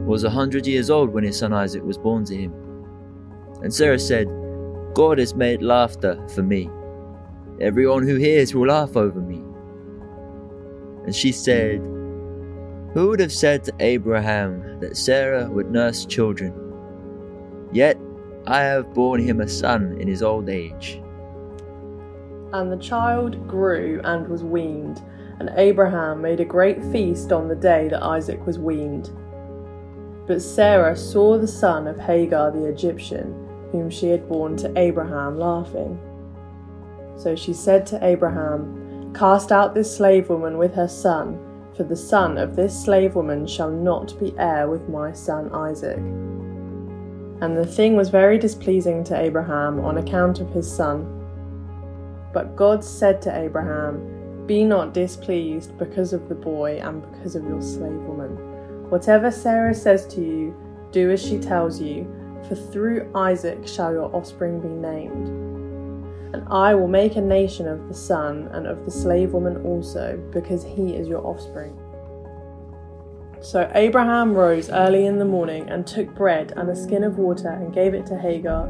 was a hundred years old when his son Isaac was born to him. And Sarah said, God has made laughter for me. Everyone who hears will laugh over me. And she said, Who would have said to Abraham that Sarah would nurse children? Yet I have borne him a son in his old age. And the child grew and was weaned, and Abraham made a great feast on the day that Isaac was weaned. But Sarah saw the son of Hagar the Egyptian, whom she had borne to Abraham, laughing. So she said to Abraham, Cast out this slave woman with her son, for the son of this slave woman shall not be heir with my son Isaac. And the thing was very displeasing to Abraham on account of his son. But God said to Abraham, Be not displeased because of the boy and because of your slave woman. Whatever Sarah says to you, do as she tells you, for through Isaac shall your offspring be named. And I will make a nation of the son and of the slave woman also, because he is your offspring. So Abraham rose early in the morning and took bread and a skin of water and gave it to Hagar,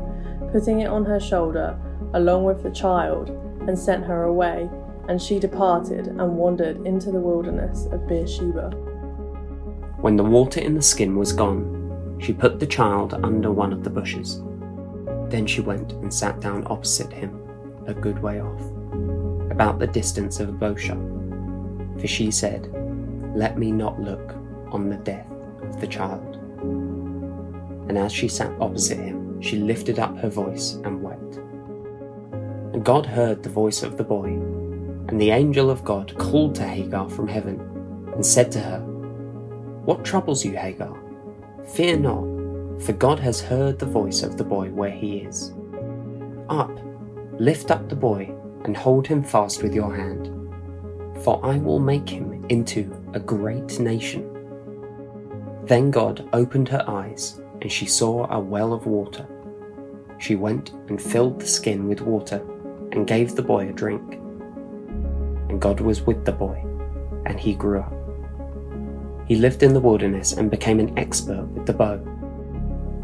putting it on her shoulder along with the child, and sent her away. And she departed and wandered into the wilderness of Beersheba. When the water in the skin was gone, she put the child under one of the bushes. Then she went and sat down opposite him, a good way off, about the distance of a bow shot. For she said, Let me not look on the death of the child. And as she sat opposite him, she lifted up her voice and wept. And God heard the voice of the boy, and the angel of God called to Hagar from heaven and said to her, What troubles you, Hagar? Fear not, for God has heard the voice of the boy where he is. Up, lift up the boy, and hold him fast with your hand, for I will make him into a great nation. Then God opened her eyes, and she saw a well of water. She went and filled the skin with water and gave the boy a drink. And God was with the boy, and he grew up. He lived in the wilderness and became an expert with the bow.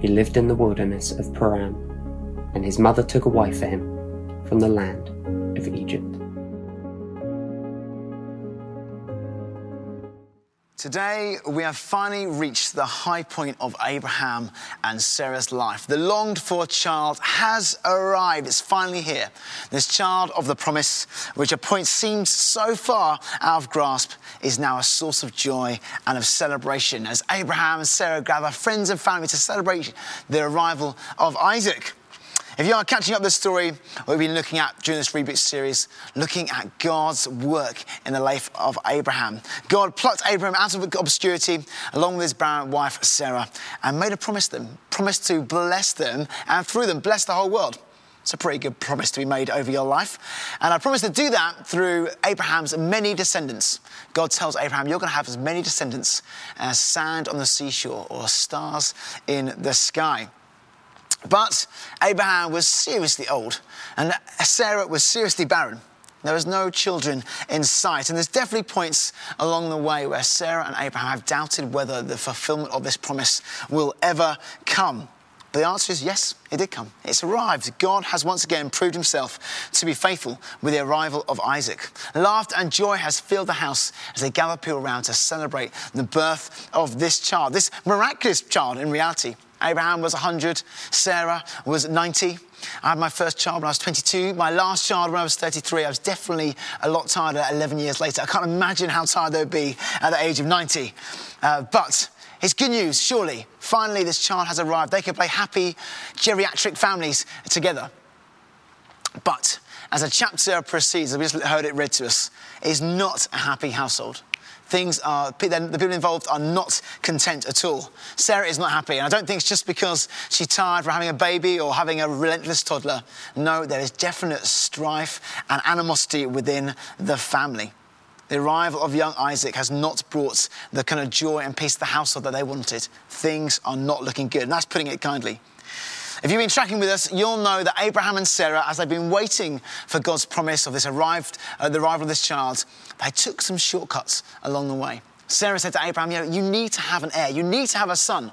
He lived in the wilderness of Paran, and his mother took a wife for him from the land of Egypt. Today, we have finally reached the high point of Abraham and Sarah's life. The longed for child has arrived. It's finally here. This child of the promise, which at points seems so far out of grasp, is now a source of joy and of celebration as Abraham and Sarah gather friends and family to celebrate the arrival of Isaac. If you are catching up this story, we've been looking at during this reboot series, looking at God's work in the life of Abraham. God plucked Abraham out of obscurity along with his barren wife Sarah and made a promise to them, promised to bless them and through them bless the whole world. It's a pretty good promise to be made over your life. And I promise to do that through Abraham's many descendants. God tells Abraham, You're going to have as many descendants as sand on the seashore or stars in the sky. But Abraham was seriously old, and Sarah was seriously barren. There was no children in sight. And there's definitely points along the way where Sarah and Abraham have doubted whether the fulfillment of this promise will ever come. But the answer is yes, it did come. It's arrived. God has once again proved himself to be faithful with the arrival of Isaac. Laughter and joy has filled the house as they gather people around to celebrate the birth of this child, this miraculous child in reality. Abraham was 100, Sarah was 90. I had my first child when I was 22, my last child when I was 33. I was definitely a lot tired 11 years later. I can't imagine how tired they would be at the age of 90. Uh, but it's good news, surely. Finally, this child has arrived. They can play happy geriatric families together. But as a chapter proceeds, we just heard it read to us, is not a happy household. Things are, the people involved are not content at all. Sarah is not happy, and I don't think it's just because she's tired from having a baby or having a relentless toddler. No, there is definite strife and animosity within the family. The arrival of young Isaac has not brought the kind of joy and peace to the household that they wanted. Things are not looking good, and that's putting it kindly. If you've been tracking with us, you'll know that Abraham and Sarah, as they've been waiting for God's promise of this arrived, uh, the arrival of this child, they took some shortcuts along the way. Sarah said to Abraham, you, know, you need to have an heir, you need to have a son.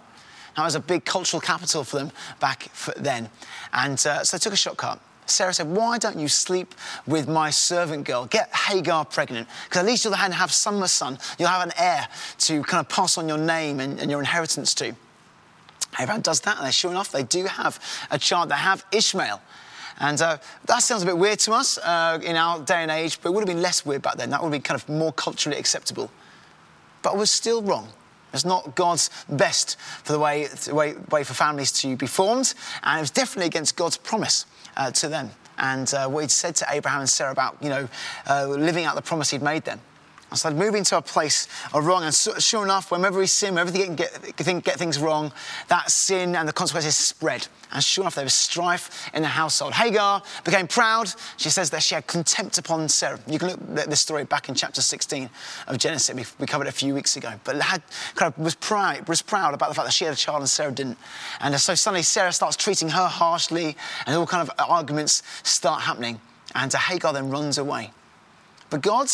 That was a big cultural capital for them back then. And uh, so they took a shortcut. Sarah said, Why don't you sleep with my servant girl? Get Hagar pregnant, because at least you'll have some son. You'll have an heir to kind of pass on your name and, and your inheritance to. Abraham does that, and sure enough, they do have a child. They have Ishmael. And uh, that sounds a bit weird to us uh, in our day and age, but it would have been less weird back then. That would have been kind of more culturally acceptable. But it was still wrong. It's not God's best for the way, the way, way for families to be formed, and it was definitely against God's promise uh, to them and uh, what he'd said to Abraham and Sarah about, you know, uh, living out the promise he'd made them. I started moving to a place of wrong. And so, sure enough, whenever we sin, whenever get, get, get things wrong, that sin and the consequences spread. And sure enough, there was strife in the household. Hagar became proud. She says that she had contempt upon Sarah. You can look at this story back in chapter 16 of Genesis. We, we covered it a few weeks ago. But had, kind of was proud, was proud about the fact that she had a child and Sarah didn't. And so suddenly Sarah starts treating her harshly, and all kind of arguments start happening. And Hagar then runs away. But God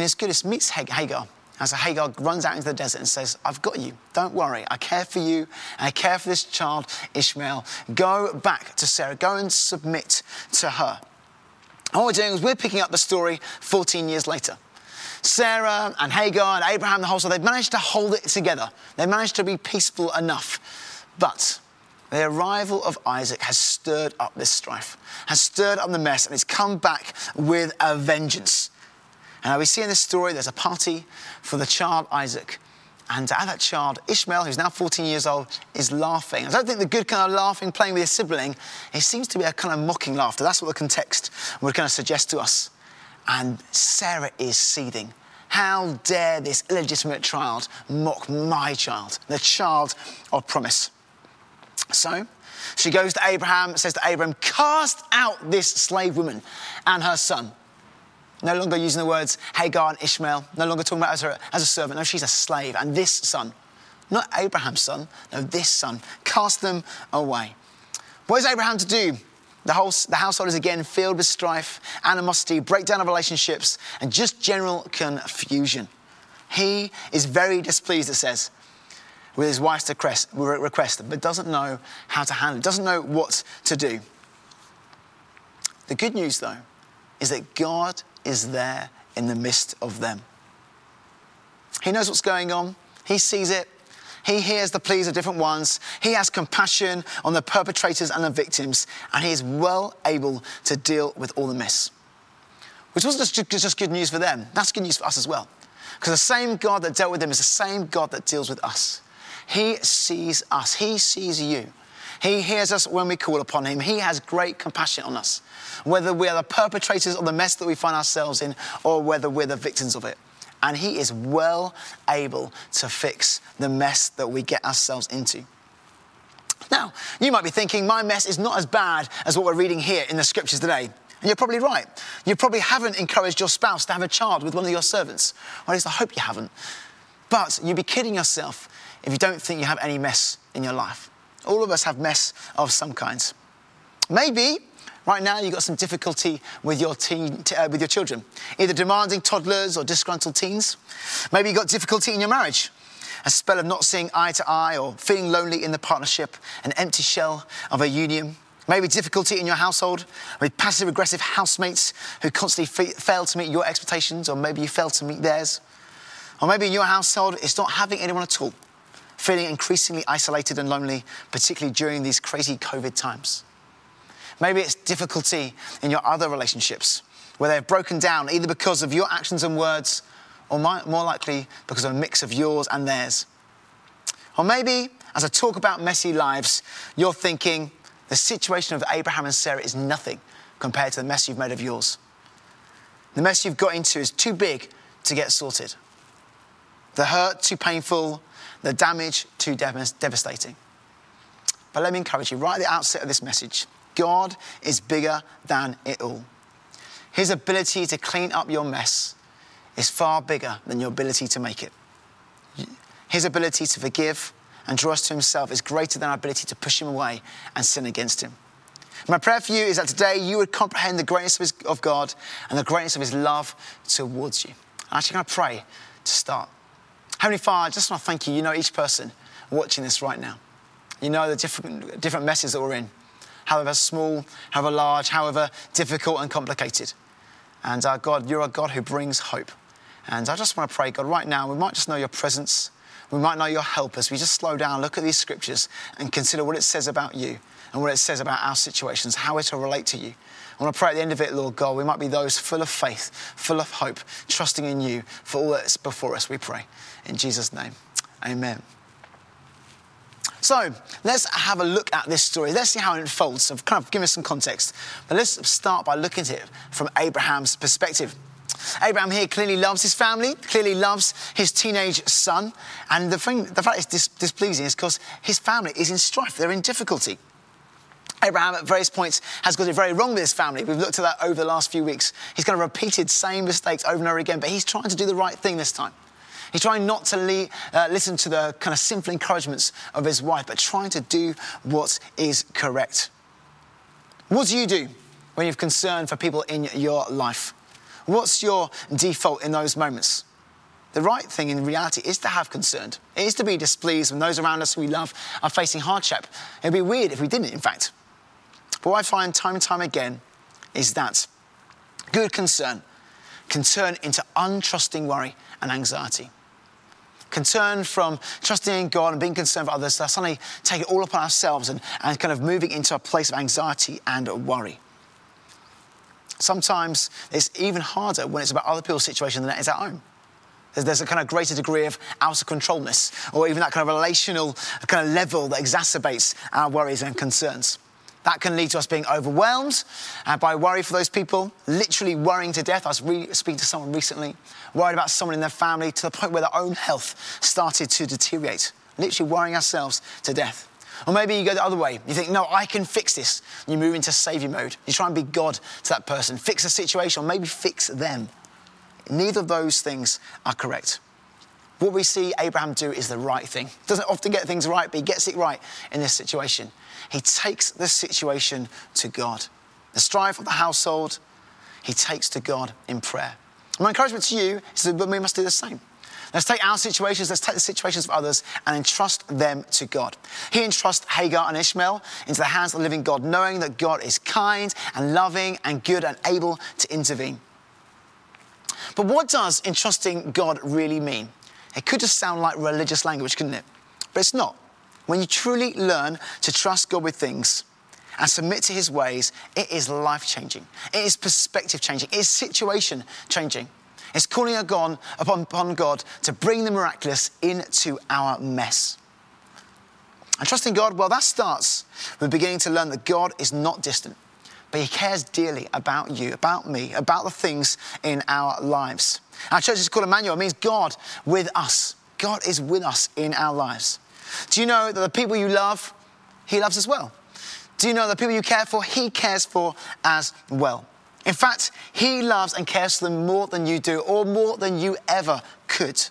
in his goodness meets Hagar. As Hagar runs out into the desert and says, I've got you. Don't worry. I care for you. I care for this child, Ishmael. Go back to Sarah. Go and submit to her. And what we're doing is we're picking up the story 14 years later. Sarah and Hagar and Abraham, the whole story, they've managed to hold it together. They managed to be peaceful enough. But the arrival of Isaac has stirred up this strife, has stirred up the mess, and it's come back with a vengeance. And we see in this story there's a party for the child Isaac. And at that child, Ishmael, who's now 14 years old, is laughing. I don't think the good kind of laughing, playing with his sibling, it seems to be a kind of mocking laughter. That's what the context would kind of suggest to us. And Sarah is seething. How dare this illegitimate child mock my child, the child of promise? So she goes to Abraham, says to Abraham, Cast out this slave woman and her son no longer using the words Hagar and Ishmael, no longer talking about her as a servant. No, she's a slave. And this son, not Abraham's son, no, this son, cast them away. What is Abraham to do? The, whole, the household is again filled with strife, animosity, breakdown of relationships, and just general confusion. He is very displeased, it says, with his wife's request, but doesn't know how to handle it, doesn't know what to do. The good news, though, is that God is there in the midst of them. He knows what's going on, He sees it. He hears the pleas of different ones. He has compassion on the perpetrators and the victims, and he is well able to deal with all the mess. Which wasn't just, just good news for them, that's good news for us as well. Because the same God that dealt with them is the same God that deals with us. He sees us, He sees you. He hears us when we call upon Him. He has great compassion on us whether we are the perpetrators of the mess that we find ourselves in or whether we're the victims of it. And He is well able to fix the mess that we get ourselves into. Now, you might be thinking, my mess is not as bad as what we're reading here in the scriptures today. And you're probably right. You probably haven't encouraged your spouse to have a child with one of your servants. Or at least I hope you haven't. But you'd be kidding yourself if you don't think you have any mess in your life. All of us have mess of some kinds. Maybe Right now, you've got some difficulty with your, teen, uh, with your children, either demanding toddlers or disgruntled teens. Maybe you've got difficulty in your marriage, a spell of not seeing eye to eye or feeling lonely in the partnership, an empty shell of a union. Maybe difficulty in your household with passive aggressive housemates who constantly f- fail to meet your expectations, or maybe you fail to meet theirs. Or maybe in your household, it's not having anyone at all, feeling increasingly isolated and lonely, particularly during these crazy COVID times. Maybe it's difficulty in your other relationships where they've broken down either because of your actions and words or more likely because of a mix of yours and theirs. Or maybe as I talk about messy lives, you're thinking the situation of Abraham and Sarah is nothing compared to the mess you've made of yours. The mess you've got into is too big to get sorted. The hurt too painful, the damage too devastating. But let me encourage you right at the outset of this message God is bigger than it all. His ability to clean up your mess is far bigger than your ability to make it. His ability to forgive and draw us to Himself is greater than our ability to push Him away and sin against Him. My prayer for you is that today you would comprehend the greatness of, his, of God and the greatness of His love towards you. I'm actually going to pray to start. Heavenly Father, I just want to thank you. You know each person watching this right now. You know the different, different messes that we're in, however small, however large, however difficult and complicated. And uh, God, you're a God who brings hope. And I just want to pray, God, right now, we might just know your presence. We might know your help as we just slow down, look at these scriptures, and consider what it says about you and what it says about our situations, how it will relate to you. I want to pray at the end of it, Lord God, we might be those full of faith, full of hope, trusting in you for all that's before us, we pray. In Jesus' name, amen. So let's have a look at this story. Let's see how it unfolds. So, kind of give us some context. But let's start by looking at it from Abraham's perspective. Abraham here clearly loves his family, clearly loves his teenage son. And the, thing, the fact is dis- displeasing is because his family is in strife, they're in difficulty. Abraham, at various points, has got it very wrong with his family. We've looked at that over the last few weeks. He's kind of repeated same mistakes over and over again, but he's trying to do the right thing this time. He's trying not to le- uh, listen to the kind of sinful encouragements of his wife, but trying to do what is correct. What do you do when you're concerned for people in your life? What's your default in those moments? The right thing in reality is to have concern. It is to be displeased when those around us who we love are facing hardship. It'd be weird if we didn't, in fact. But what I find time and time again is that good concern can turn into untrusting worry and anxiety. Concern from trusting in God and being concerned for others, to suddenly take it all upon ourselves and, and kind of moving into a place of anxiety and worry. Sometimes it's even harder when it's about other people's situation than it is our own. There's, there's a kind of greater degree of out of controlness, or even that kind of relational kind of level that exacerbates our worries and concerns. That can lead to us being overwhelmed uh, by worry for those people, literally worrying to death. I was re- speaking to someone recently, worried about someone in their family to the point where their own health started to deteriorate, literally worrying ourselves to death. Or maybe you go the other way. You think, no, I can fix this. You move into savior mode. You try and be God to that person, fix the situation, or maybe fix them. Neither of those things are correct. What we see Abraham do is the right thing. Doesn't often get things right, but he gets it right in this situation. He takes the situation to God. The strife of the household, he takes to God in prayer. My encouragement to you is that we must do the same. Let's take our situations, let's take the situations of others and entrust them to God. He entrusts Hagar and Ishmael into the hands of the living God, knowing that God is kind and loving and good and able to intervene. But what does entrusting God really mean? It could just sound like religious language, couldn't it? But it's not. When you truly learn to trust God with things, and submit to his ways, it is life changing. It is perspective changing. It is situation changing. It's calling upon, upon God to bring the miraculous into our mess. And trusting God, well, that starts with beginning to learn that God is not distant, but He cares dearly about you, about me, about the things in our lives. Our church is called Emmanuel, it means God with us. God is with us in our lives. Do you know that the people you love, He loves as well? Do you know the people you care for, He cares for as well? In fact, He loves and cares for them more than you do, or more than you ever could.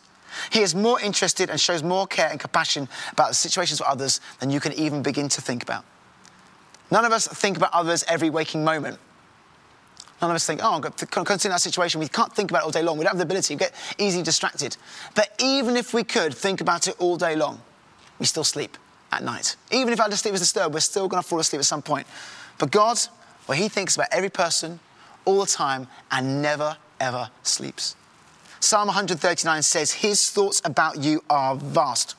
He is more interested and shows more care and compassion about the situations of others than you can even begin to think about. None of us think about others every waking moment. None of us think, oh, considering that situation. We can't think about it all day long. We don't have the ability. We get easily distracted. But even if we could think about it all day long, we still sleep at night. Even if our sleep is disturbed, we're still going to fall asleep at some point. But God, well, He thinks about every person all the time and never, ever sleeps. Psalm 139 says, His thoughts about you are vast.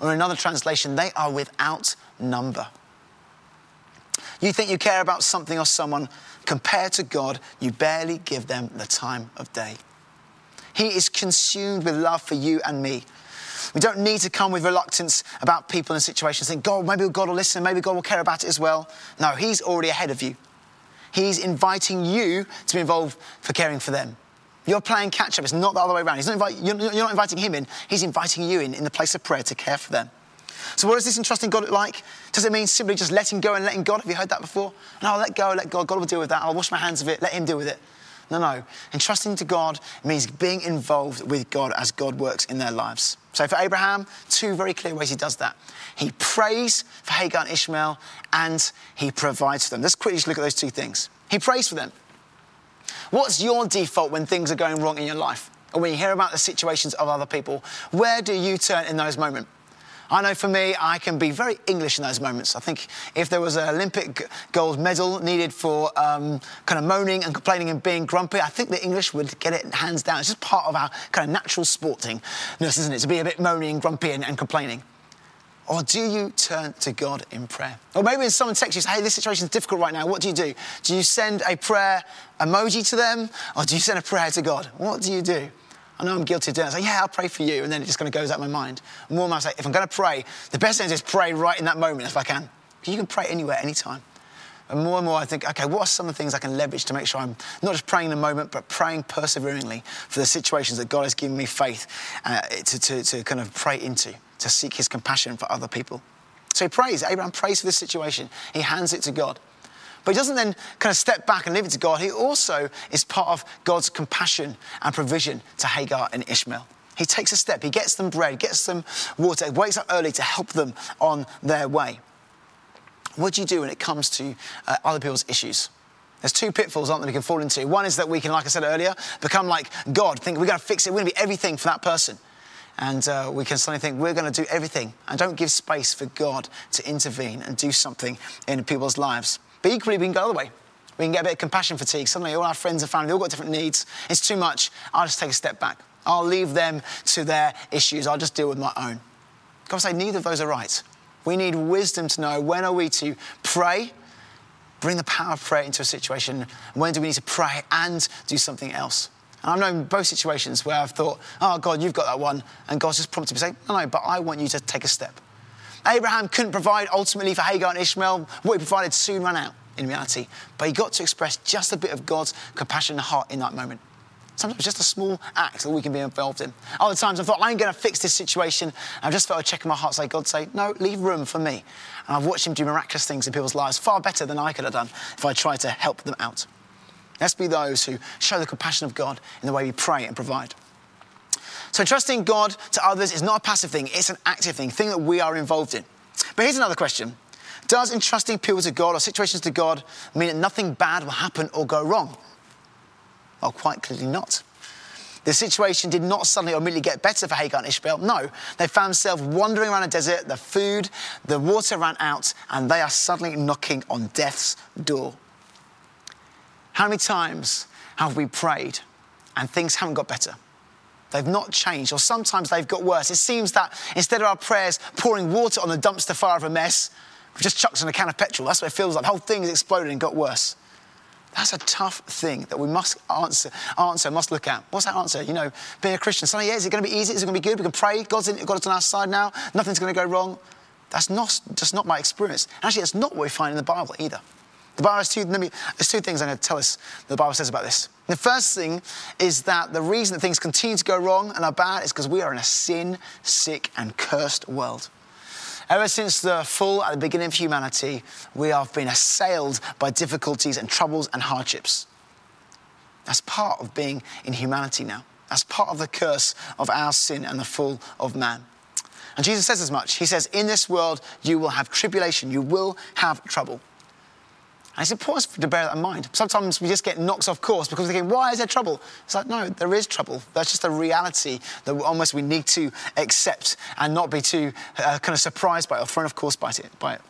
Or in another translation, they are without number. You think you care about something or someone, compared to God, you barely give them the time of day. He is consumed with love for you and me. We don't need to come with reluctance about people and situations, think, God, maybe God will listen, maybe God will care about it as well. No, He's already ahead of you. He's inviting you to be involved for caring for them. You're playing catch up. It's not the other way around. He's not invite, you're not inviting him in, he's inviting you in in the place of prayer to care for them. So, what does this entrusting God look like? Does it mean simply just letting go and letting God? Have you heard that before? No, let go, let God. God will deal with that. I'll wash my hands of it, let Him deal with it. No, no. Entrusting to God means being involved with God as God works in their lives. So for Abraham, two very clear ways he does that. He prays for Hagar and Ishmael, and he provides for them. Let's quickly just look at those two things. He prays for them. What's your default when things are going wrong in your life? Or when you hear about the situations of other people? Where do you turn in those moments? I know for me, I can be very English in those moments. I think if there was an Olympic gold medal needed for um, kind of moaning and complaining and being grumpy, I think the English would get it hands down. It's just part of our kind of natural sportingness, isn't it? To be a bit moaning, grumpy and, and complaining. Or do you turn to God in prayer? Or maybe when someone texts you, say, hey, this situation is difficult right now, what do you do? Do you send a prayer emoji to them or do you send a prayer to God? What do you do? I know I'm guilty of doing it. I say, yeah, I'll pray for you. And then it just kind of goes out of my mind. More and more I say, if I'm going to pray, the best thing is pray right in that moment if I can. You can pray anywhere, anytime. And more and more I think, okay, what are some of the things I can leverage to make sure I'm not just praying in the moment, but praying perseveringly for the situations that God has given me faith uh, to, to, to kind of pray into, to seek his compassion for other people. So he prays. Abraham prays for this situation. He hands it to God. But he doesn't then kind of step back and leave it to God. He also is part of God's compassion and provision to Hagar and Ishmael. He takes a step, he gets them bread, gets them water, wakes up early to help them on their way. What do you do when it comes to uh, other people's issues? There's two pitfalls, aren't there, we can fall into. One is that we can, like I said earlier, become like God, think we're going to fix it, we're going to be everything for that person. And uh, we can suddenly think we're going to do everything and don't give space for God to intervene and do something in people's lives. But equally, we can go the other way. We can get a bit of compassion fatigue. Suddenly, all our friends and family, they all got different needs. It's too much. I'll just take a step back. I'll leave them to their issues. I'll just deal with my own. God say neither of those are right. We need wisdom to know when are we to pray, bring the power of prayer into a situation, when do we need to pray and do something else. And I've known both situations where I've thought, oh, God, you've got that one. And God's just prompted me to say, no, no, but I want you to take a step. Abraham couldn't provide ultimately for Hagar and Ishmael. What he provided soon ran out in reality. But he got to express just a bit of God's compassion and heart in that moment. Sometimes just a small act that we can be involved in. Other times I thought, I'm going to fix this situation. I've just felt a check in my heart say, God, say, no, leave room for me. And I've watched him do miraculous things in people's lives far better than I could have done if I tried to help them out. Let's be those who show the compassion of God in the way we pray and provide. So trusting God to others is not a passive thing, it's an active thing, thing that we are involved in. But here's another question. Does entrusting people to God or situations to God mean that nothing bad will happen or go wrong? Well, quite clearly not. The situation did not suddenly or immediately get better for Hagar and Ishmael. No, they found themselves wandering around a desert, the food, the water ran out, and they are suddenly knocking on death's door. How many times have we prayed and things haven't got better? They've not changed, or sometimes they've got worse. It seems that instead of our prayers pouring water on the dumpster fire of a mess, we've just chucked in a can of petrol. That's what it feels like. The whole thing has exploded and got worse. That's a tough thing that we must answer, answer, must look at. What's that answer? You know, being a Christian. So, yeah, is it going to be easy? Is it going to be good? We can pray. God's in, God is on our side now. Nothing's going to go wrong. That's not just not my experience. Actually, that's not what we find in the Bible either. The Bible has two, me, there's two things I'm going to tell us the Bible says about this. The first thing is that the reason that things continue to go wrong and are bad is because we are in a sin, sick, and cursed world. Ever since the fall at the beginning of humanity, we have been assailed by difficulties and troubles and hardships. That's part of being in humanity now. That's part of the curse of our sin and the fall of man. And Jesus says as much. He says, In this world, you will have tribulation, you will have trouble. And it's important to bear that in mind. Sometimes we just get knocked off course because we think, why is there trouble? It's like, no, there is trouble. That's just a reality that almost we need to accept and not be too uh, kind of surprised by it or thrown off course by it. By it.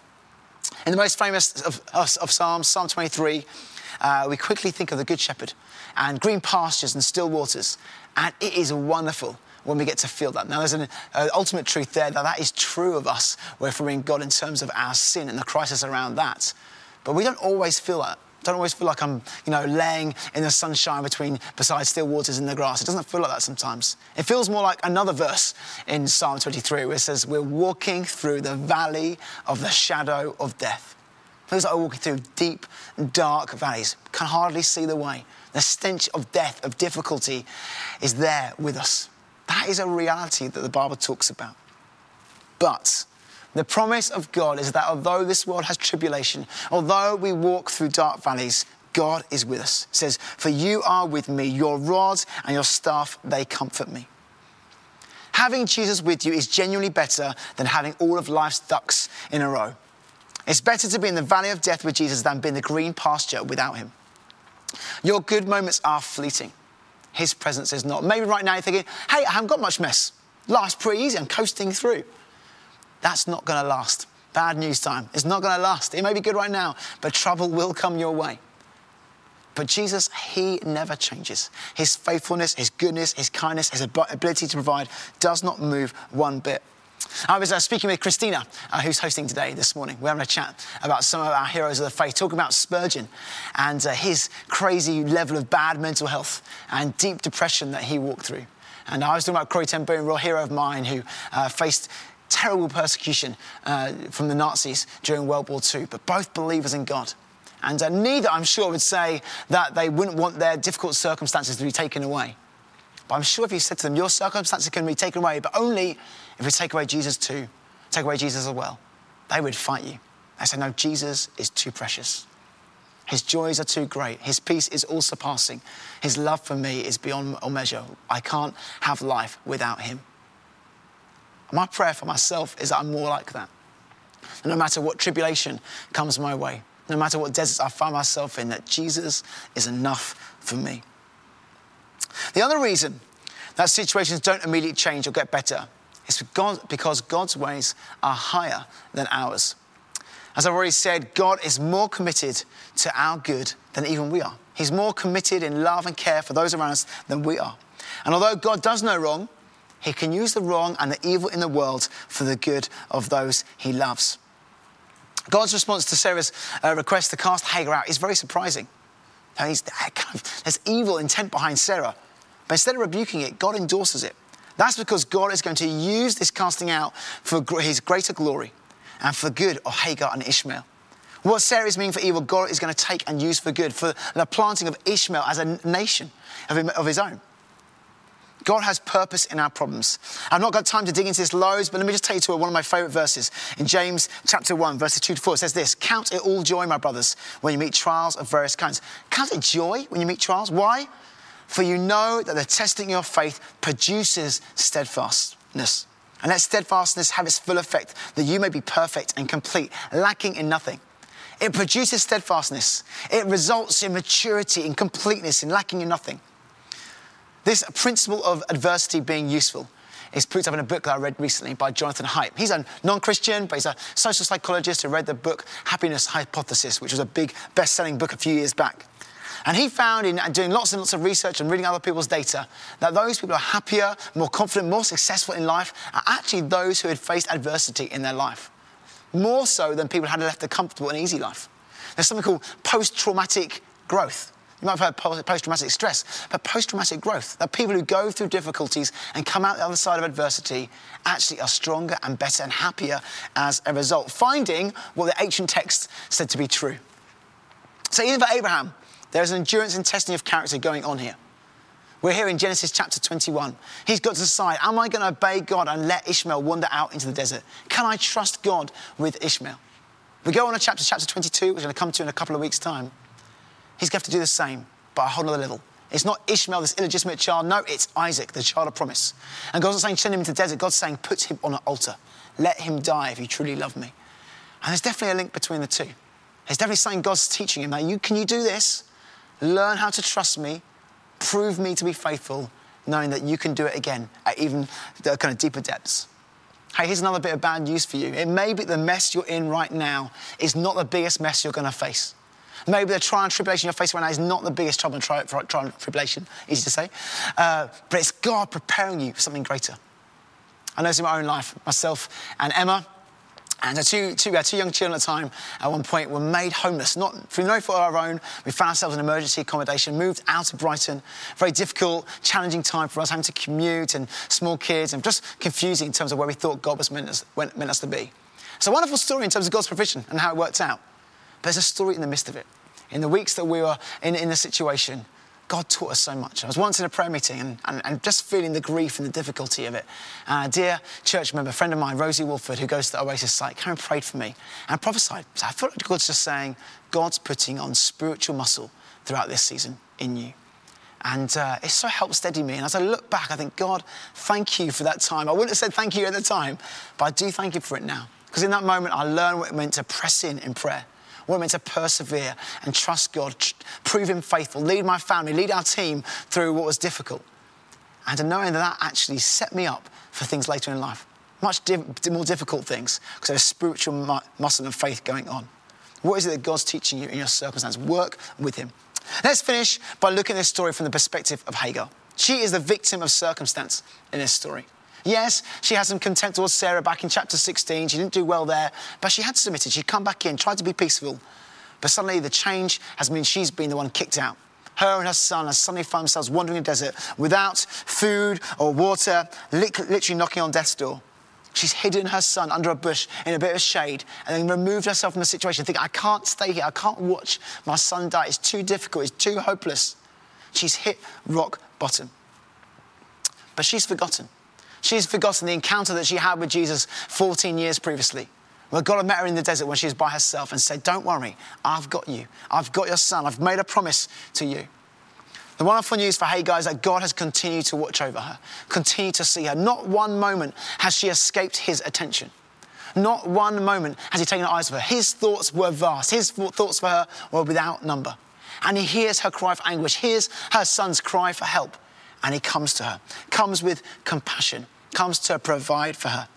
In the most famous of, of, Psalms, Psalm 23, uh, we quickly think of the Good Shepherd and green pastures and still waters. And it is wonderful when we get to feel that. Now, there's an uh, ultimate truth there that that is true of us, if we're in God in terms of our sin and the crisis around that. But we don't always feel that. Don't always feel like I'm, you know, laying in the sunshine between beside still waters in the grass. It doesn't feel like that sometimes. It feels more like another verse in Psalm 23 where it says, We're walking through the valley of the shadow of death. It feels like we're walking through deep, dark valleys. Can hardly see the way. the stench of death, of difficulty, is there with us. That is a reality that the Bible talks about. But the promise of God is that although this world has tribulation, although we walk through dark valleys, God is with us. It says, For you are with me, your rod and your staff, they comfort me. Having Jesus with you is genuinely better than having all of life's ducks in a row. It's better to be in the valley of death with Jesus than be in the green pasture without him. Your good moments are fleeting. His presence is not. Maybe right now you're thinking, hey, I haven't got much mess. Life's pretty easy. I'm coasting through. That's not going to last. Bad news time. It's not going to last. It may be good right now, but trouble will come your way. But Jesus, He never changes. His faithfulness, His goodness, His kindness, His ability to provide does not move one bit. I was uh, speaking with Christina, uh, who's hosting today this morning. We're having a chat about some of our heroes of the faith, talking about Spurgeon and uh, his crazy level of bad mental health and deep depression that he walked through. And I was talking about Corrie ten Boom, a real hero of mine who uh, faced terrible persecution uh, from the Nazis during World War II, but both believers in God. And uh, neither, I'm sure, would say that they wouldn't want their difficult circumstances to be taken away. But I'm sure if you said to them, Your circumstances can be taken away, but only if we take away Jesus too, take away Jesus as well, they would fight you. They say, No, Jesus is too precious. His joys are too great. His peace is all surpassing. His love for me is beyond all measure. I can't have life without him. My prayer for myself is that I'm more like that. And no matter what tribulation comes my way, no matter what deserts I find myself in, that Jesus is enough for me. The other reason that situations don't immediately change or get better is because God's ways are higher than ours. As I've already said, God is more committed to our good than even we are. He's more committed in love and care for those around us than we are. And although God does no wrong, he can use the wrong and the evil in the world for the good of those he loves. God's response to Sarah's uh, request to cast Hagar out is very surprising. Kind of, there's evil intent behind Sarah. But instead of rebuking it, God endorses it. That's because God is going to use this casting out for his greater glory and for good of Hagar and Ishmael. What Sarah is meaning for evil, God is going to take and use for good, for the planting of Ishmael as a nation of his own. God has purpose in our problems. I've not got time to dig into this loads, but let me just take you to one of my favorite verses. In James chapter 1, verses 2 to 4, it says this Count it all joy, my brothers, when you meet trials of various kinds. Count it joy when you meet trials. Why? For you know that the testing of your faith produces steadfastness. And let steadfastness have its full effect, that you may be perfect and complete, lacking in nothing. It produces steadfastness. It results in maturity, in completeness, in lacking in nothing. This principle of adversity being useful is put up in a book that I read recently by Jonathan Haidt. He's a non Christian, but he's a social psychologist who read the book Happiness Hypothesis, which was a big best selling book a few years back. And he found in uh, doing lots and lots of research and reading other people's data that those people who are happier, more confident, more successful in life are actually those who had faced adversity in their life. More so than people who had left a comfortable and easy life. There's something called post traumatic growth. You might have heard post traumatic stress, but post traumatic growth. That people who go through difficulties and come out the other side of adversity actually are stronger and better and happier as a result, finding what the ancient texts said to be true. So, even for Abraham, there's an endurance and testing of character going on here. We're here in Genesis chapter 21. He's got to decide Am I going to obey God and let Ishmael wander out into the desert? Can I trust God with Ishmael? We go on to chapter, chapter 22, which we're going to come to in a couple of weeks' time. He's going to have to do the same, but a whole other level. It's not Ishmael, this illegitimate child. No, it's Isaac, the child of promise. And God's not saying send him into the desert. God's saying put him on an altar. Let him die if you truly love me. And there's definitely a link between the two. There's definitely something God's teaching him that you can you do this? Learn how to trust me, prove me to be faithful, knowing that you can do it again at even kind of deeper depths. Hey, here's another bit of bad news for you. It may be the mess you're in right now is not the biggest mess you're going to face. Maybe the trial and tribulation you're facing right now is not the biggest trouble and trial, trial and tribulation, easy to say, uh, but it's God preparing you for something greater. I this in my own life. Myself and Emma, and two, two, we had two young children at the time at one point were made homeless, not through no fault of our own. We found ourselves in emergency accommodation, moved out of Brighton. Very difficult, challenging time for us, having to commute and small kids and just confusing in terms of where we thought God was meant us, meant us to be. It's a wonderful story in terms of God's provision and how it worked out. There's a story in the midst of it. In the weeks that we were in, in the situation, God taught us so much. I was once in a prayer meeting and, and, and just feeling the grief and the difficulty of it. And a dear church member, friend of mine, Rosie Wolford, who goes to the Oasis site, came and prayed for me and prophesied. So I felt like God's just saying, God's putting on spiritual muscle throughout this season in you. And uh, it so helped steady me. And as I look back, I think, God, thank you for that time. I wouldn't have said thank you at the time, but I do thank you for it now. Because in that moment, I learned what it meant to press in in prayer, it meant to persevere and trust God, prove Him faithful, lead my family, lead our team through what was difficult. And knowing that that actually set me up for things later in life, much more difficult things, because there's spiritual mu- muscle and faith going on. What is it that God's teaching you in your circumstance? Work with Him. Let's finish by looking at this story from the perspective of Hagar. She is the victim of circumstance in this story. Yes, she had some contempt towards Sarah back in chapter 16. She didn't do well there, but she had submitted. She'd come back in, tried to be peaceful. But suddenly the change has meant she's been the one kicked out. Her and her son have suddenly found themselves wandering in the desert without food or water, literally knocking on death's door. She's hidden her son under a bush in a bit of shade and then removed herself from the situation, thinking, I can't stay here. I can't watch my son die. It's too difficult. It's too hopeless. She's hit rock bottom. But she's forgotten. She's forgotten the encounter that she had with Jesus 14 years previously. Where God had met her in the desert when she was by herself and said, Don't worry, I've got you. I've got your son. I've made a promise to you. The wonderful news for Hagar is that God has continued to watch over her, continued to see her. Not one moment has she escaped his attention. Not one moment has he taken eyes of her. His thoughts were vast. His thoughts for her were without number. And he hears her cry for anguish, hears her son's cry for help, and he comes to her, comes with compassion, comes to provide for her.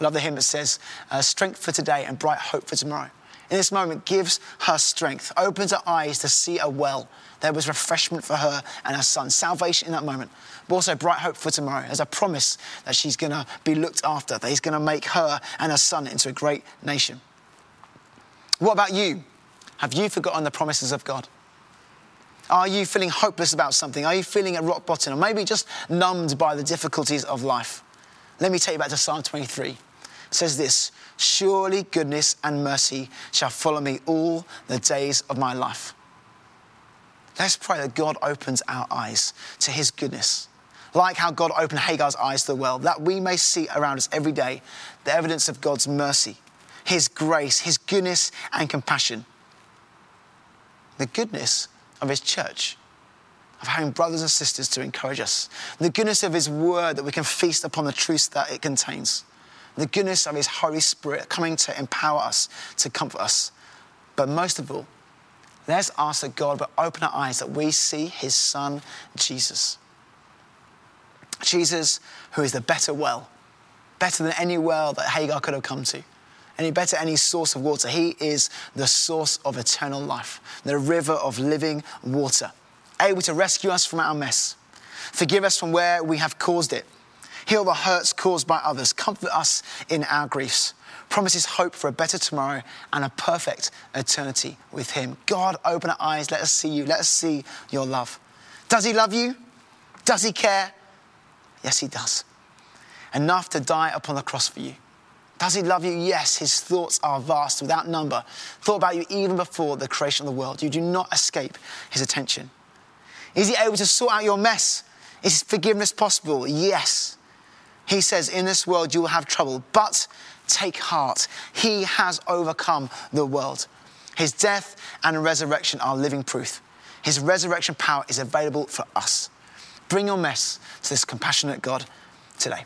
I love the hymn that says, uh, Strength for today and bright hope for tomorrow. In this moment, gives her strength, opens her eyes to see a well there was refreshment for her and her son, salvation in that moment, but also bright hope for tomorrow. There's a promise that she's going to be looked after, that he's going to make her and her son into a great nation. What about you? Have you forgotten the promises of God? Are you feeling hopeless about something? Are you feeling at rock bottom or maybe just numbed by the difficulties of life? Let me take you back to Psalm 23. It says this Surely goodness and mercy shall follow me all the days of my life. Let's pray that God opens our eyes to his goodness. Like how God opened Hagar's eyes to the world, that we may see around us every day the evidence of God's mercy, his grace, his goodness and compassion. The goodness of his church, of having brothers and sisters to encourage us. The goodness of his word that we can feast upon the truths that it contains. The goodness of his Holy Spirit coming to empower us, to comfort us. But most of all, Let's ask that God will open our eyes that we see his son, Jesus. Jesus, who is the better well, better than any well that Hagar could have come to, any better any source of water. He is the source of eternal life, the river of living water, able to rescue us from our mess, forgive us from where we have caused it, heal the hurts caused by others, comfort us in our griefs promises hope for a better tomorrow and a perfect eternity with Him. God, open our eyes. Let us see you. Let us see your love. Does He love you? Does He care? Yes, He does. Enough to die upon the cross for you. Does He love you? Yes, His thoughts are vast, without number. Thought about you even before the creation of the world. You do not escape His attention. Is He able to sort out your mess? Is forgiveness possible? Yes. He says, In this world you will have trouble, but Take heart. He has overcome the world. His death and resurrection are living proof. His resurrection power is available for us. Bring your mess to this compassionate God today.